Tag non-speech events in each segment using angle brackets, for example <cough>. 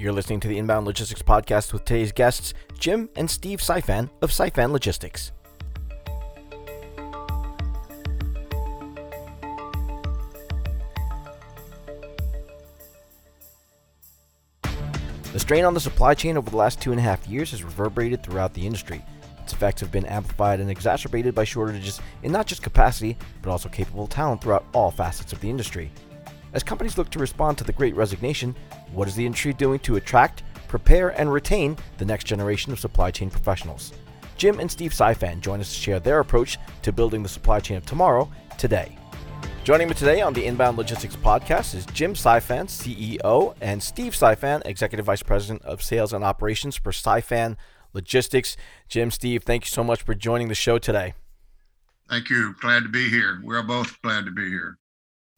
You're listening to the Inbound Logistics Podcast with today's guests, Jim and Steve Syfan of Syfan Logistics. The strain on the supply chain over the last two and a half years has reverberated throughout the industry. Its effects have been amplified and exacerbated by shortages in not just capacity, but also capable talent throughout all facets of the industry. As companies look to respond to the great resignation, what is the industry doing to attract, prepare, and retain the next generation of supply chain professionals? Jim and Steve Syfan join us to share their approach to building the supply chain of tomorrow today. Joining me today on the Inbound Logistics Podcast is Jim Syfan, CEO, and Steve Syfan, Executive Vice President of Sales and Operations for Syfan Logistics. Jim, Steve, thank you so much for joining the show today. Thank you. Glad to be here. We're both glad to be here.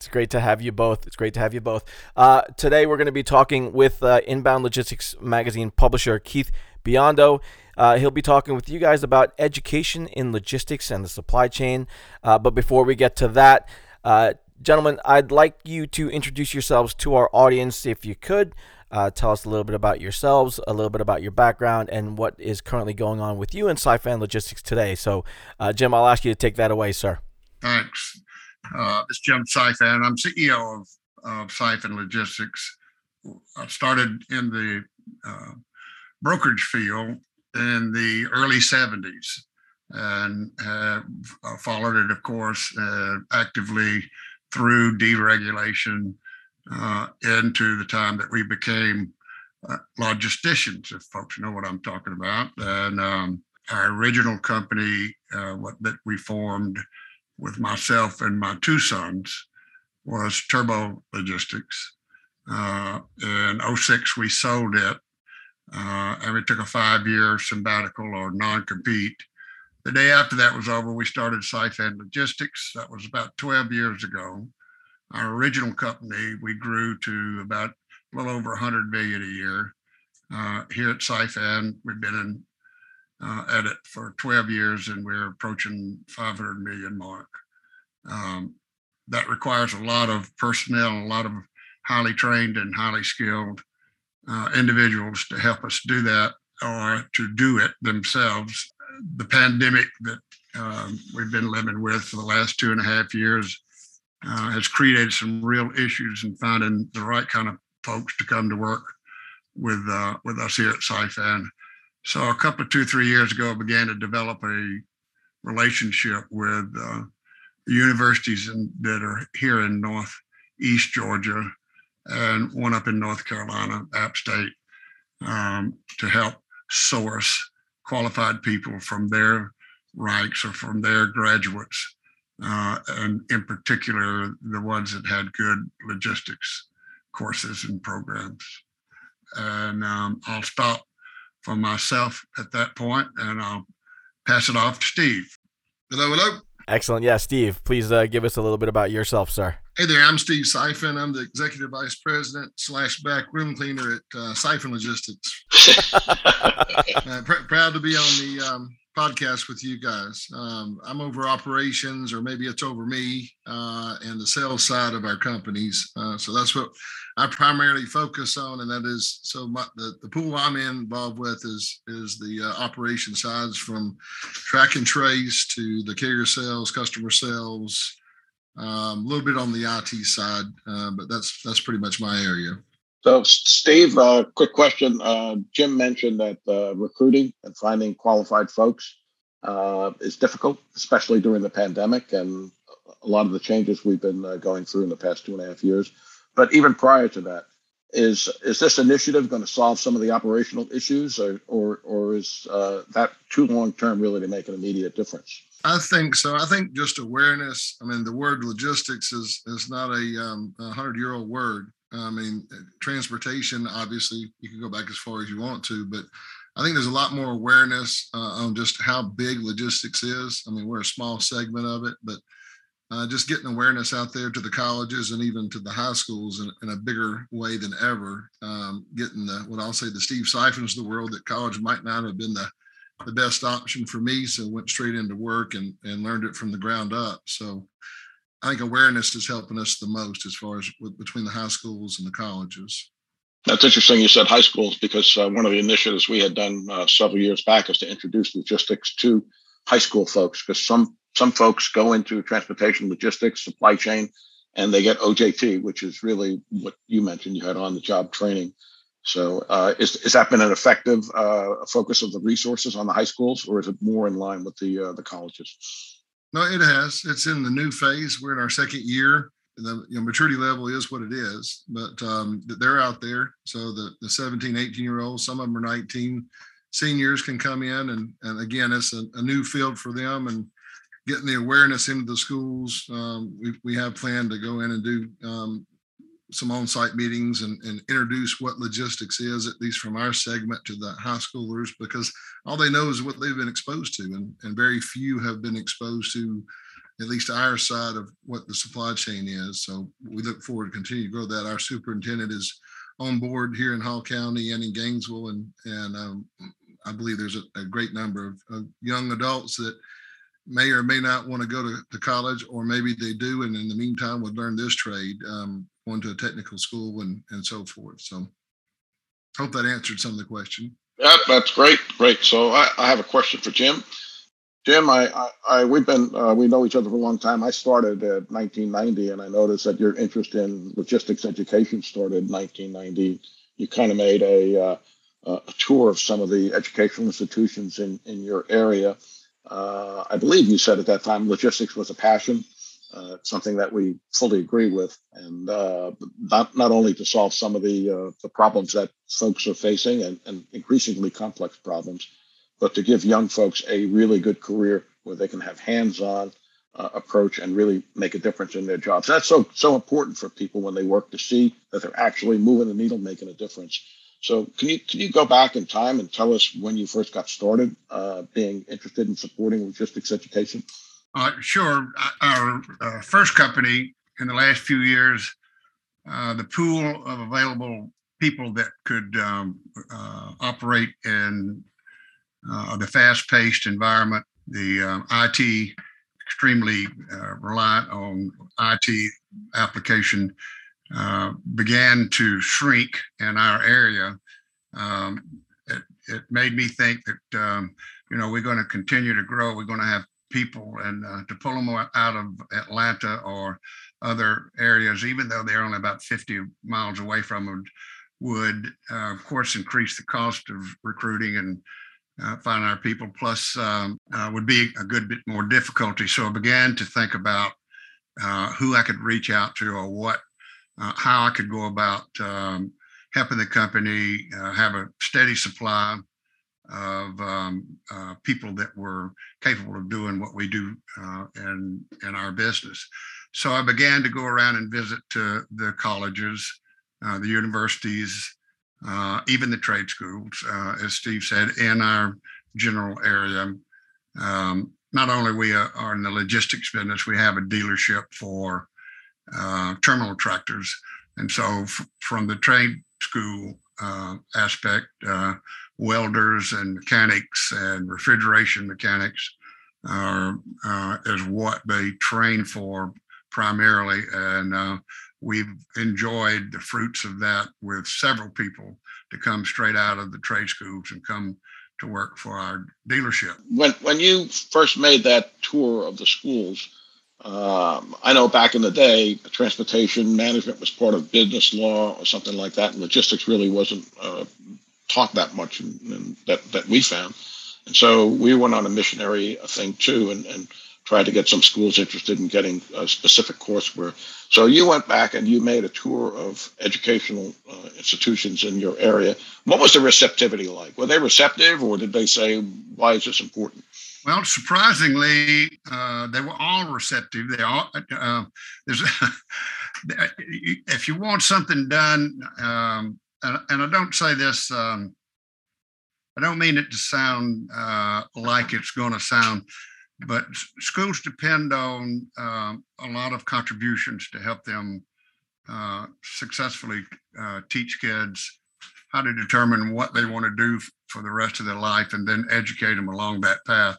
It's great to have you both. It's great to have you both. Uh, today, we're going to be talking with uh, Inbound Logistics Magazine publisher Keith Biondo. Uh, he'll be talking with you guys about education in logistics and the supply chain. Uh, but before we get to that, uh, gentlemen, I'd like you to introduce yourselves to our audience if you could. Uh, tell us a little bit about yourselves, a little bit about your background, and what is currently going on with you in Syfan Logistics today. So, Jim, I'll ask you to take that away, sir. Thanks. Uh, is Jim Syfan. I'm CEO of, of Syfan Logistics. I started in the uh, brokerage field in the early 70s and have uh, followed it, of course, uh, actively through deregulation uh, into the time that we became logisticians, if folks know what I'm talking about. And um, our original company, uh, what that we formed with myself and my two sons, was Turbo Logistics. Uh, in 06, we sold it, and we took a five-year sabbatical or non-compete the day after that was over, we started Syfan Logistics. That was about 12 years ago. Our original company, we grew to about a little over 100 million a year. Uh, here at Syfan, we've been in uh, at it for 12 years, and we're approaching 500 million mark. Um, that requires a lot of personnel, a lot of highly trained and highly skilled uh, individuals to help us do that or to do it themselves the pandemic that um, we've been living with for the last two and a half years uh, has created some real issues in finding the right kind of folks to come to work with uh, with us here at Syfan. So a couple of two three years ago, I began to develop a relationship with uh, the universities in, that are here in Northeast Georgia and one up in North Carolina, App State, um, to help source qualified people from their ranks or from their graduates, uh, and in particular, the ones that had good logistics courses and programs. And um, I'll stop for myself at that point and I'll pass it off to Steve. Hello, hello. Excellent. Yeah, Steve, please uh, give us a little bit about yourself, sir. Hey there, I'm Steve Syfan. I'm the executive vice president slash back room cleaner at uh, Syfan Logistics. <laughs> uh, pr- proud to be on the um, podcast with you guys. Um, I'm over operations, or maybe it's over me, uh, and the sales side of our companies. Uh, so that's what I primarily focus on, and that is so my, the the pool I'm involved with is is the uh, operation sides from track and trace to the carrier sales, customer sales. Um, a little bit on the IT side, uh, but that's that's pretty much my area. So, Steve, uh, quick question. Uh, Jim mentioned that uh, recruiting and finding qualified folks uh, is difficult, especially during the pandemic and a lot of the changes we've been uh, going through in the past two and a half years. But even prior to that, is is this initiative going to solve some of the operational issues, or or, or is uh, that too long term really to make an immediate difference? I think so. I think just awareness. I mean, the word logistics is is not a, um, hundred year old word. I mean, transportation. Obviously, you can go back as far as you want to, but I think there's a lot more awareness uh, on just how big logistics is. I mean, we're a small segment of it, but uh, just getting awareness out there to the colleges and even to the high schools in, in a bigger way than ever. Um, getting the what I'll say the Steve Syfans of the world that college might not have been the the best option for me. So went straight into work and, and learned it from the ground up. So I think awareness is helping us the most as far as with, between the high schools and the colleges. That's interesting. You said high schools because uh, one of the initiatives we had done uh, several years back is to introduce logistics to high school folks because some some folks go into transportation logistics, supply chain, and they get OJT, which is really what you mentioned. You had on the job training. So, uh, is that been an effective uh, focus of the resources on the high schools, or is it more in line with the uh, the colleges? No, it has. It's in the new phase. We're in our second year. The you know, maturity level is what it is, but um, they're out there. So the, the 17, 18 year olds, some of them are 19, seniors can come in. And, and again, it's a, a new field for them and getting the awareness into the schools. Um, we, we have planned to go in and do um, some on-site meetings and, and introduce what logistics is, at least from our segment to the high schoolers, because all they know is what they've been exposed to, and, and very few have been exposed to at least our side of what the supply chain is. So we look forward to continue to grow that. Our superintendent is on board here in Hall County and in Gainesville, and and um, I believe there's a, a great number of, of, young adults that may or may not want to go to, to college, or maybe they do, and in the meantime would learn this trade. Um, going to a technical school and, and so forth. So hope that answered some of the question. Yeah, that's great. Great. So I, I have a question for Jim. Jim, I, I, I we've been uh, we know each other for a long time. I started at 1990, and I noticed that your interest in logistics education started in 1990. You kind of made a, uh, a tour of some of the educational institutions in in your area. Uh, I believe you said at that time logistics was a passion uh, something that we fully agree with, and uh, not not only to solve some of the uh, the problems that folks are facing and, and increasingly complex problems, but to give young folks a really good career where they can have hands-on uh, approach and really make a difference in their jobs. That's so so important for people when they work to see that they're actually moving the needle, making a difference. So can you can you go back in time and tell us when you first got started uh, being interested in supporting logistics education? Uh, sure. Our uh, first company in the last few years, uh, the pool of available people that could um, uh, operate in uh, the fast-paced environment, the um, IT extremely uh, reliant on IT application began to shrink in our area. Um, it, it, made me think that um, you know we're going to continue to grow. We're going to have people and uh, to pull them out of Atlanta or other areas, even though they're only about 50 miles away from them, would uh, of course increase the cost of recruiting and uh, finding our people. Plus, um, uh, would be a good bit more difficulty. So I began to think about uh, who I could reach out to or what, uh, how I could go about um, helping the company have a steady supply of um, uh, people that were capable of doing what we do uh, in in our business. So I began to go around and visit uh, the colleges, uh, the universities, uh, even the trade schools, uh, as Steve said, in our general area. Um, not only we are in the logistics business, we have a dealership for terminal tractors, and so f- from the trade school aspect uh, welders and mechanics and refrigeration mechanics are uh, is what they train for primarily, and uh, we've enjoyed the fruits of that with several people to come straight out of the trade schools and come to work for our dealership. When when you first made that tour of the schools, um, I know back in the day, transportation management was part of business law or something like that, and logistics really wasn't uh, taught that much and, and that that we found. And so we went on a missionary thing too, and, and tried to get some schools interested in getting a specific courseware. So you went back and you made a tour of educational uh, institutions in your area. What was the receptivity like? Were they receptive, or did they say, "Why is this important"? Well, surprisingly, uh, they were all receptive. They all uh, there's <laughs> if you want something done, um, and, and I don't say this, um, I don't mean it to sound uh, like it's going to sound, but schools depend on um, a lot of contributions to help them uh, successfully uh, teach kids how to determine what they want to do for the rest of their life and then educate them along that path.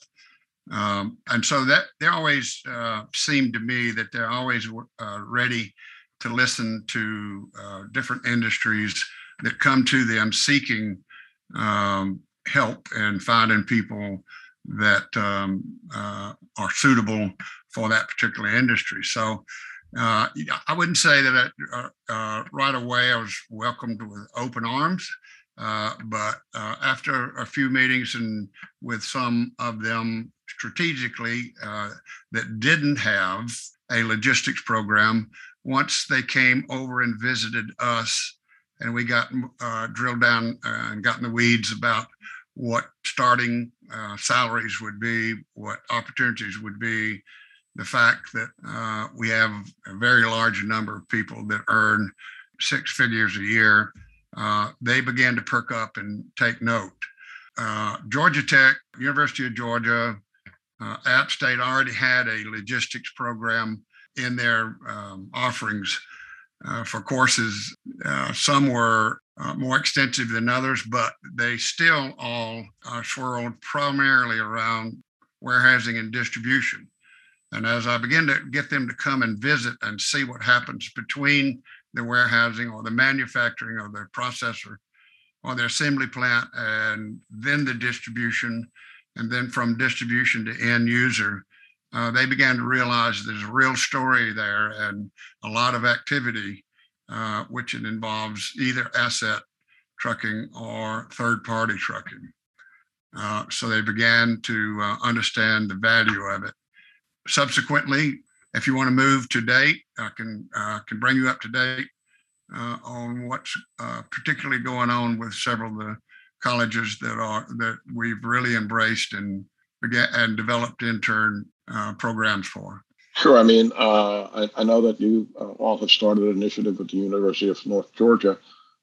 Um, and so that they always uh, seem to me that they're always uh, ready to listen to uh, different industries that come to them seeking um, help and finding people that um, uh, are suitable for that particular industry. So uh, I wouldn't say that uh, uh, right away I was welcomed with open arms. Uh, but uh, after a few meetings and with some of them strategically uh, that didn't have a logistics program, once they came over and visited us, and we got uh, drilled down uh, and got in the weeds about what starting uh, salaries would be, what opportunities would be, the fact that we have a very large number of people that earn six figures a year uh, they began to perk up and take note. Uh, Georgia Tech, University of Georgia, uh, App State already had a logistics program in their um, offerings uh, for courses. Uh, some were more extensive than others, but they still all swirled primarily around warehousing and distribution. And as I began to get them to come and visit and see what happens between the warehousing or the manufacturing or the processor or the assembly plant and then the distribution. And then from distribution to end user uh, they began to realize there's a real story there and a lot of activity uh, which it involves either asset trucking or third party trucking. Uh, so they began to uh, understand the value of it. Subsequently if you want to move to date, I can uh, can bring you up to date uh, on what's uh, particularly going on with several of the colleges that are that we've really embraced and began and developed intern uh, programs for. Sure. I mean, uh, I, I, know that you uh, all have started an initiative at the University of North Georgia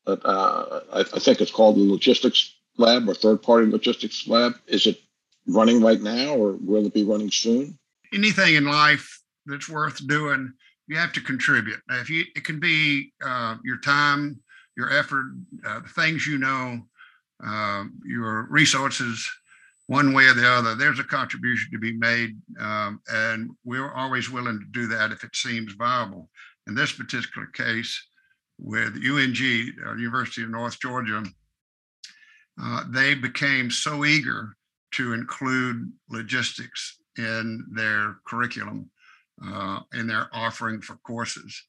that I, I think it's called the Logistics Lab or Third Party Logistics Lab. Is it running right now, or will it be running soon? Anything in life that's worth doing, you have to contribute. Now, if you, it can be uh, your time, your effort, uh, things you know, uh, your resources, one way or the other. There's a contribution to be made, um, and we're always willing to do that if it seems viable. In this particular case, with UNG, uh, University of North Georgia, uh, they became so eager to include logistics in their curriculum uh, in their offering for courses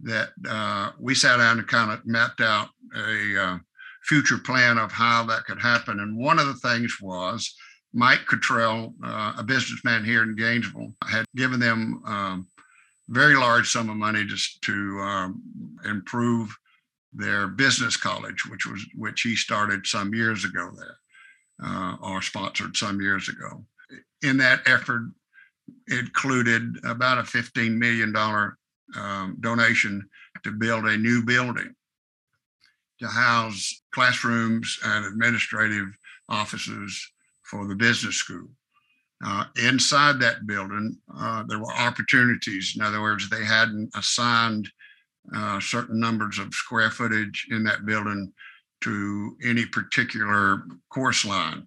that uh, we sat down and kind of mapped out a uh, future plan of how that could happen. And one of the things was Mike Cottrell, uh, a businessman here in Gainesville, had given them um, very large sum of money just to um, improve their business college, which was which he started some years ago there, uh, or sponsored some years ago. In that effort, included about a $15 million um, donation to build a new building to house classrooms and administrative offices for the business school. Uh, inside that building, uh, there were opportunities. In other words, they hadn't assigned uh, certain numbers of square footage in that building to any particular course line.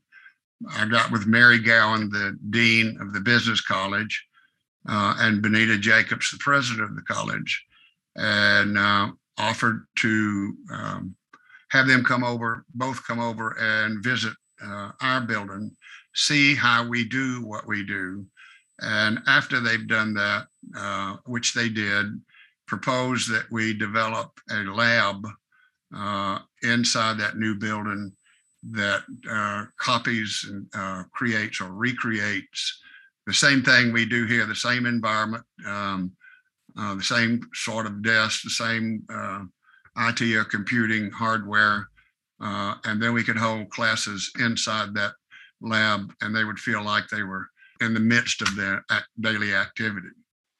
I got with Mary Gowan, the dean of the business college, uh, and Bonita Jacobs, the president of the college, and uh, offered to um, have them come over, both come over and visit uh, our building, see how we do what we do. And after they've done that, uh, which they did, propose that we develop a lab uh, inside that new building that uh, copies and uh, creates or recreates the same thing we do here, the same environment, um, uh, the same sort of desk, the same uh, IT or computing hardware, uh, and then we could hold classes inside that lab, and they would feel like they were in the midst of their daily activity.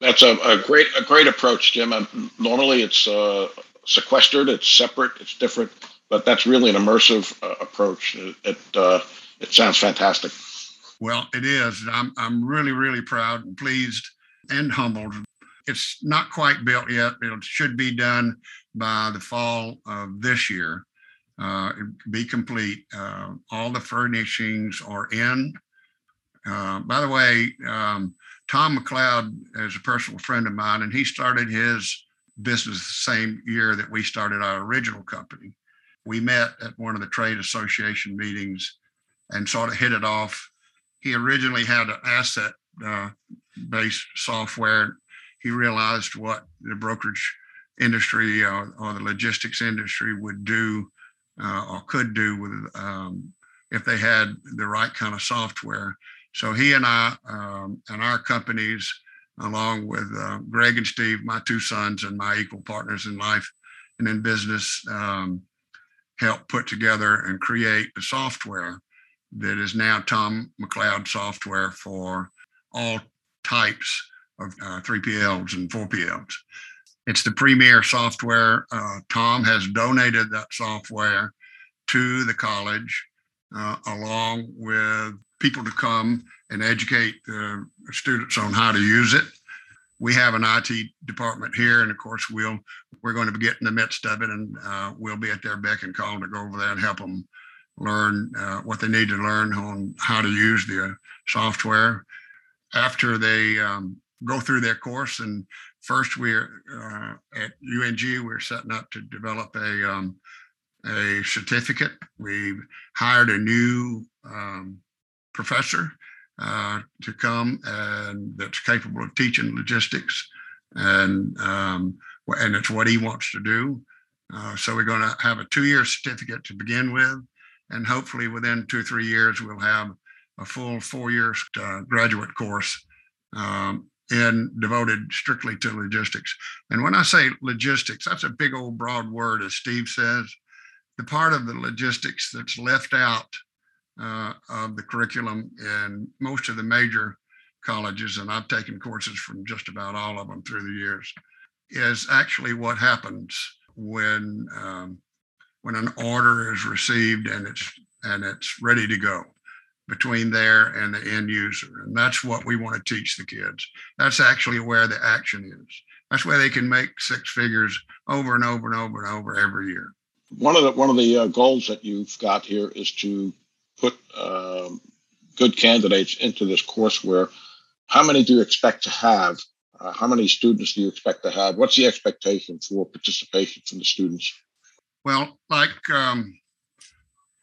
That's a, a great a great approach, Jim. normally, it's uh, sequestered, it's separate, it's different but that's really an immersive uh, approach. It it, uh, it sounds fantastic. Well, it is. I'm I'm really really proud and pleased and humbled. It's not quite built yet. It should be done by the fall of this year. Uh, be complete. Uh, all the furnishings are in. Uh, by the way, um, Tom McLeod is a personal friend of mine, and he started his business the same year that we started our original company we met at one of the trade association meetings and sort of hit it off. He originally had an asset uh, based software. He realized what the brokerage industry or, or the logistics industry would do uh, or could do with um, if they had the right kind of software. So he and I um, and our companies, along with uh, Greg and Steve, my two sons and my equal partners in life and in business, um, helped put together and create the software that is now Tom McLeod software for all types of uh, 3PLs and 4PLs. It's the premier software. Uh, Tom has donated that software to the college uh, along with people to come and educate the students on how to use it. We have an IT department here, and of course, we'll we're going to get in the midst of it, and uh, we'll be at their beck and call to go over there and help them learn uh, what they need to learn on how to use the software. After they um, go through their course, and first we're uh, at UNG, we're setting up to develop a um, a certificate. We've hired a new um, professor uh, to come and that's capable of teaching logistics, and um, and it's what he wants to do. Uh, so we're going to have a two-year certificate to begin with, and hopefully within two three years we'll have a full four-year uh, graduate course um, and devoted strictly to logistics. And when I say logistics, that's a big old broad word, as Steve says the part of the logistics that's left out uh, of the curriculum in most of the major colleges, and I've taken courses from just about all of them through the years, is actually what happens when um, when an order is received and it's and it's ready to go between there and the end user. And that's what we want to teach the kids. That's actually where the action is. That's where they can make six figures over and over and over and over every year one of the one of the uh, goals that you've got here is to put um, good candidates into this course. Where how many do you expect to have? Uh, how many students do you expect to have? What's the expectation for participation from the students? Well, like um,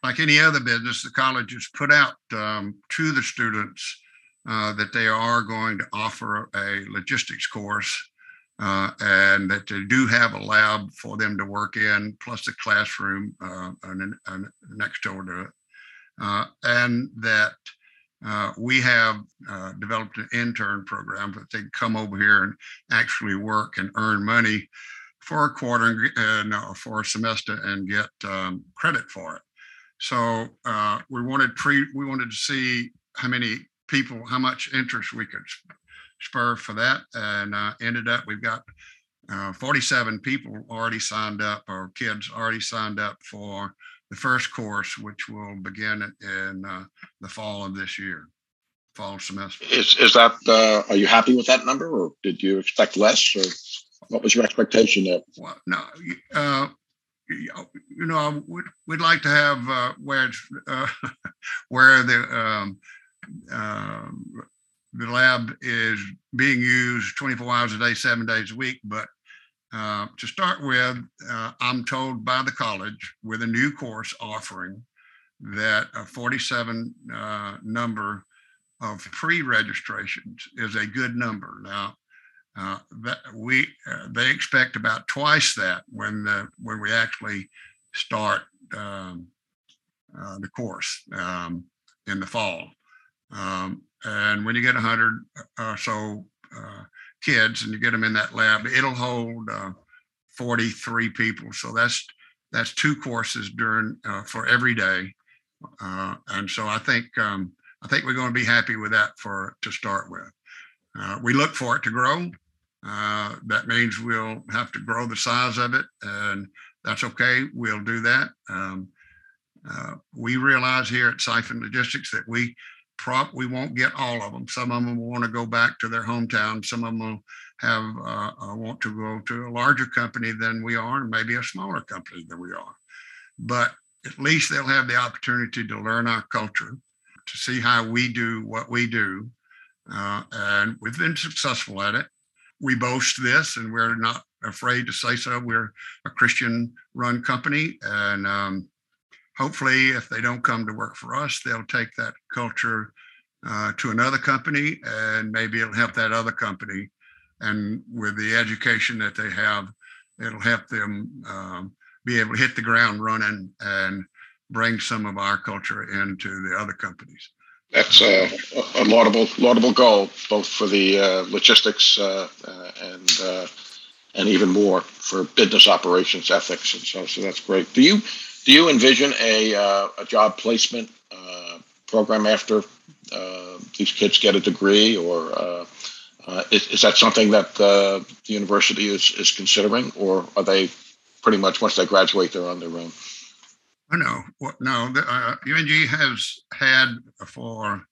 like any other business, the college has put out um, to the students uh, that they are going to offer a logistics course uh, and that they do have a lab for them to work in, plus a classroom uh, next door to and that uh, we have uh, developed an intern program that they can come over here and actually work and earn money for a quarter and uh, for a semester and get um, credit for it. So we wanted pre we wanted to see how many people, how much interest we could spur for that and uh, ended up we've got uh, 47 people already signed up or kids already signed up for the first course which will begin in uh, the fall of this year fall semester is, is that uh, are you happy with that number or did you expect less or what was your expectation there well no uh, you know we'd, we'd like to have uh, where it's uh, <laughs> where the um, um the lab is being used 24 hours a day, seven days a week. But uh, to start with, uh, I'm told by the college with a new course offering that a 47 uh, number of pre-registrations is a good number. Now, uh, that we uh, they expect about twice that when the when we actually start um, uh, the course um, in the fall. Um, and when you get 100 or so kids and you get them in that lab, it'll hold uh, 43 people. So that's that's two courses during uh, for every day. Uh, and so I think um, I think we're going to be happy with that for to start with. Uh, we look for it to grow. that means we'll have to grow the size of it, and that's okay. We'll do that. Um, we realize here at Syfan Logistics that we prop we won't get all of them some of them will want to go back to their hometown some of them will have uh, uh, want to go to a larger company than we are and maybe a smaller company than we are but at least they'll have the opportunity to learn our culture to see how we do what we do uh, and we've been successful at it we boast this and we're not afraid to say so. We're a Christian run company. And um, hopefully, if they don't come to work for us, they'll take that culture uh, to another company and maybe it'll help that other company. And with the education that they have, it'll help them um, be able to hit the ground running and bring some of our culture into the other companies. That's a, a laudable laudable goal, both for the uh, logistics uh, uh, and uh, and even more for business operations ethics and so. So that's great. Do you do you envision a uh, a job placement uh, program after these kids get a degree, or is, is that something that the university is is considering, or are they pretty much once they graduate they're on their own? No, what, no. The, uh, UNG has had for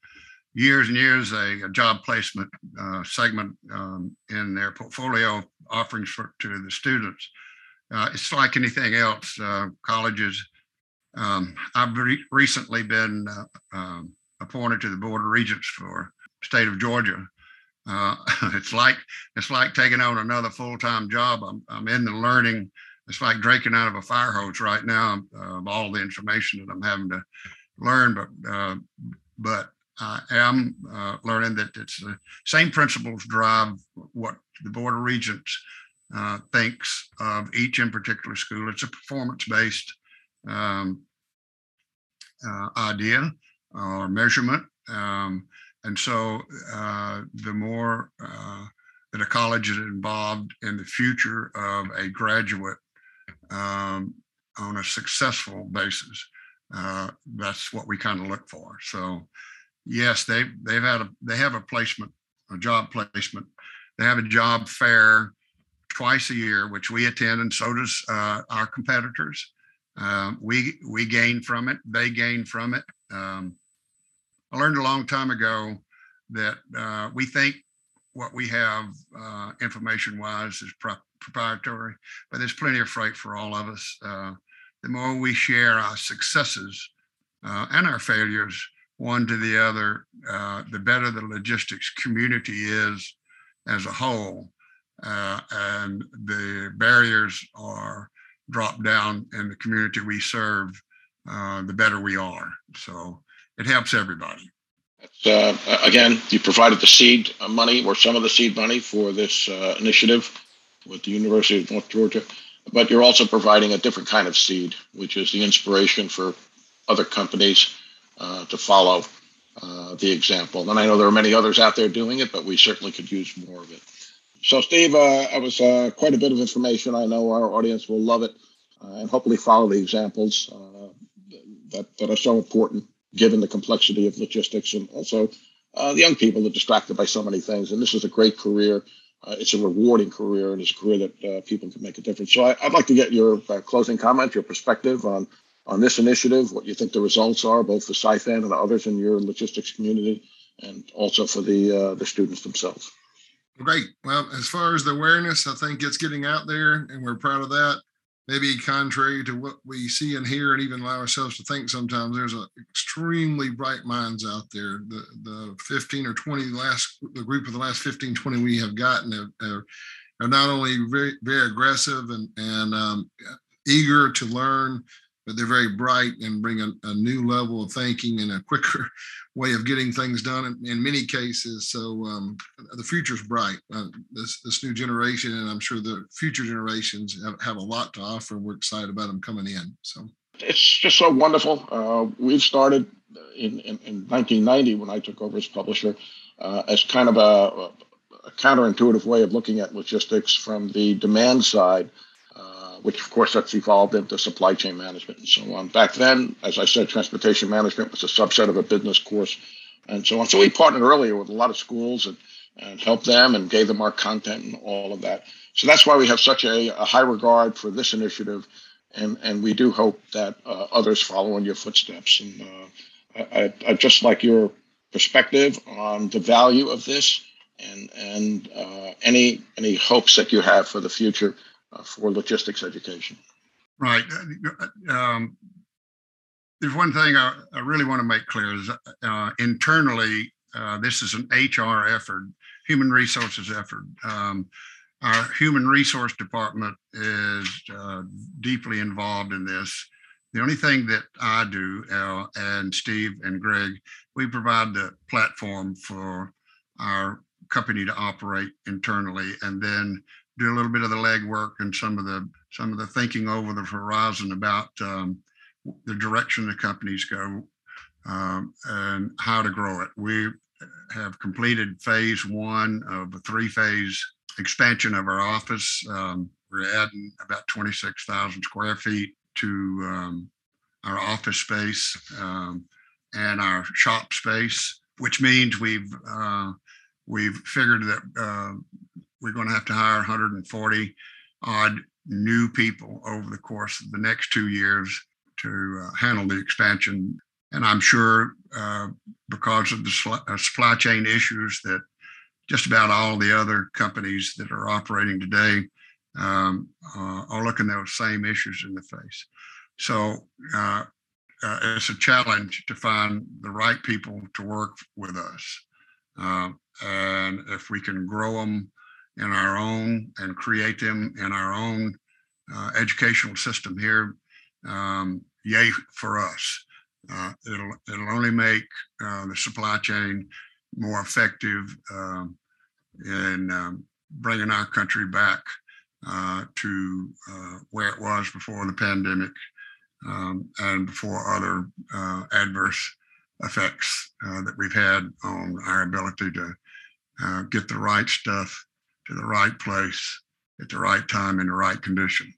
years and years a, a job placement uh, segment um, in their portfolio offerings for, to the students. Uh, it's like anything else. Uh, colleges. Um, I've re- recently been uh, um, appointed to the board of regents for state of Georgia. Uh, <laughs> it's like it's like taking on another full time job. I'm, I'm in the learning it's like drinking out of a fire hose right now of all the information that I'm having to learn. But uh, but I am uh, learning that it's the same principles drive what the Board of Regents uh, thinks of each in particular school. It's a performance based um, uh, idea or measurement. Um, and so uh, the more uh, that a college is involved in the future of a graduate um, on a successful basis. Uh, that's what we kind of look for. So, yes, they they've had a they have a placement, a job placement. They have a job fair twice a year, which we attend, and so does uh, our competitors. Uh, we we gain from it. They gain from it. Um, I learned a long time ago that uh, we think what we have uh, information wise is pro- proprietary, but there's plenty of freight for all of us. Uh, the more we share our successes uh, and our failures one to the other, the better the logistics community is as a whole. Uh, and the barriers are dropped down in the community we serve, uh, the better we are. So it helps everybody. Uh, again, you provided the seed money or some of the seed money for this uh, initiative with the University of North Georgia, but you're also providing a different kind of seed, which is the inspiration for other companies uh, to follow uh, the example. And I know there are many others out there doing it, but we certainly could use more of it. So, Steve, uh, was uh, quite a bit of information. I know our audience will love it uh, and hopefully follow the examples uh, that, that are so important given the complexity of logistics and also the young people are distracted by so many things. And this is a great career uh, it's a rewarding career and it's a career that uh, people can make a difference. So I, would like to get your uh, closing comment, your perspective on on this initiative, what you think the results are, both for Syfan and others in your logistics community, and also for the uh, the students themselves. Great. Well, as far as the awareness, I think it's getting out there, and we're proud of that maybe contrary to what we see and hear and even allow ourselves to think sometimes there's a extremely bright minds out there the the 15 or 20 last the group of the last 15 20 we have gotten are, are not only very very aggressive and and um, eager to learn but they're very bright and bring a, a, new level of thinking and a quicker <laughs> way of getting things done in, in many cases. So um, the future's bright. Uh, this this new generation, and I'm sure the future generations have, have a lot to offer. We're excited about them coming in. So it's just so wonderful. Uh, we've started in, in, in, 1990 when I took over as publisher uh, as kind of a, a counterintuitive way of looking at logistics from the demand side which of course that's evolved into supply chain management and so on. Back then, as I said, transportation management was a subset of a business course and so on. So we partnered earlier with a lot of schools and, and helped them and gave them our content and all of that. So that's why we have such a, a high regard for this initiative. And, and we do hope that uh, others follow in your footsteps. And uh, I, I just like your perspective on the value of this and, and uh, any, any hopes that you have for the future uh, for logistics education. Right. Uh, um, there's one thing I, I, really want to make clear is uh, internally, uh, this is an HR effort, human resources effort. Um, our human resource department is uh, deeply involved in this. The only thing that I do, Al and Steve and Greg, we provide the platform for our company to operate internally, and then do a little bit of the legwork and some of the some of the thinking over the horizon about um, the direction the companies go um, and how to grow it. We have completed phase one of a three phase expansion of our office. Um, we're adding about 26,000 square feet to um, our office space um, and our shop space, which means we've uh, we've figured that uh, we're going to have to hire 140 odd new people over the course of the next two years to uh, handle the expansion. And I'm sure uh, because of the sl- uh, supply chain issues that just about all the other companies that are operating today um, uh, are looking those same issues in the face. So uh, uh, it's a challenge to find the right people to work with us. and if we can grow them in our own and create them in our own uh, educational system here, um, yay for us. Uh, it'll it'll only make uh, the supply chain more effective um, in um, bringing our country back uh, to uh, where it was before the pandemic um, and before other uh, adverse effects that we've had on our ability to get the right stuff to the right place at the right time in the right condition.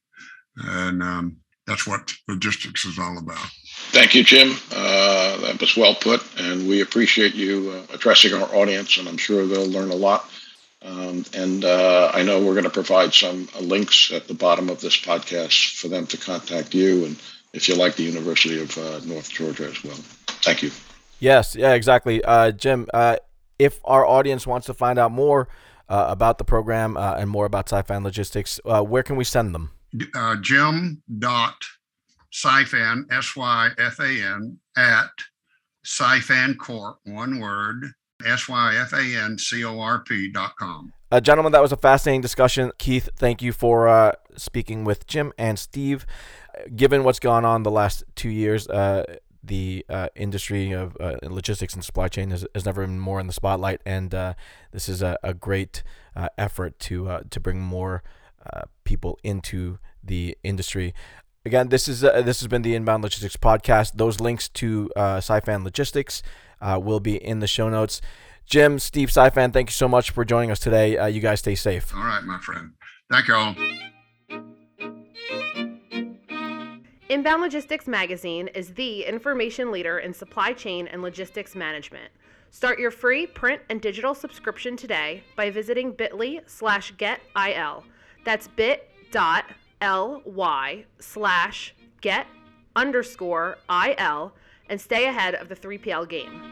And um, that's what logistics is all about. Thank you, Jim. Uh, that was well put, and we appreciate you uh, addressing our audience, and I'm sure they'll learn a lot. Um, and uh, I know we're going to provide some uh, links at the bottom of this podcast for them to contact you, and if you like the University of uh, North Georgia as well. Thank you. Yes, yeah, exactly. Uh, Jim, if our audience wants to find out more, uh, about the program uh, and more about Syfan Logistics, uh, where can we send them? Uh, Jim dot Syfan S Y F A N at Syfan Corp one word S Y F A N C O R P dot com. Uh, gentlemen, that was a fascinating discussion. Keith, thank you for uh, speaking with Jim and Steve. Given what's gone on the last two years, uh, the uh, industry of uh, logistics and supply chain has, has, never been more in the spotlight, and uh, this is a, a great uh, effort to uh, to bring more uh, people into the industry. Again, this is this has been the Inbound Logistics podcast. Those links to uh, Logistics will be in the show notes. Jim, Steve, Syfan, thank you so much for joining us today. you guys stay safe. All right, my friend. Thank you all. Inbound Logistics Magazine is the information leader in supply chain and logistics management. Start your free print and digital subscription today by visiting bit.ly slash getil. That's bit.ly slash get underscore il and stay ahead of the 3PL game.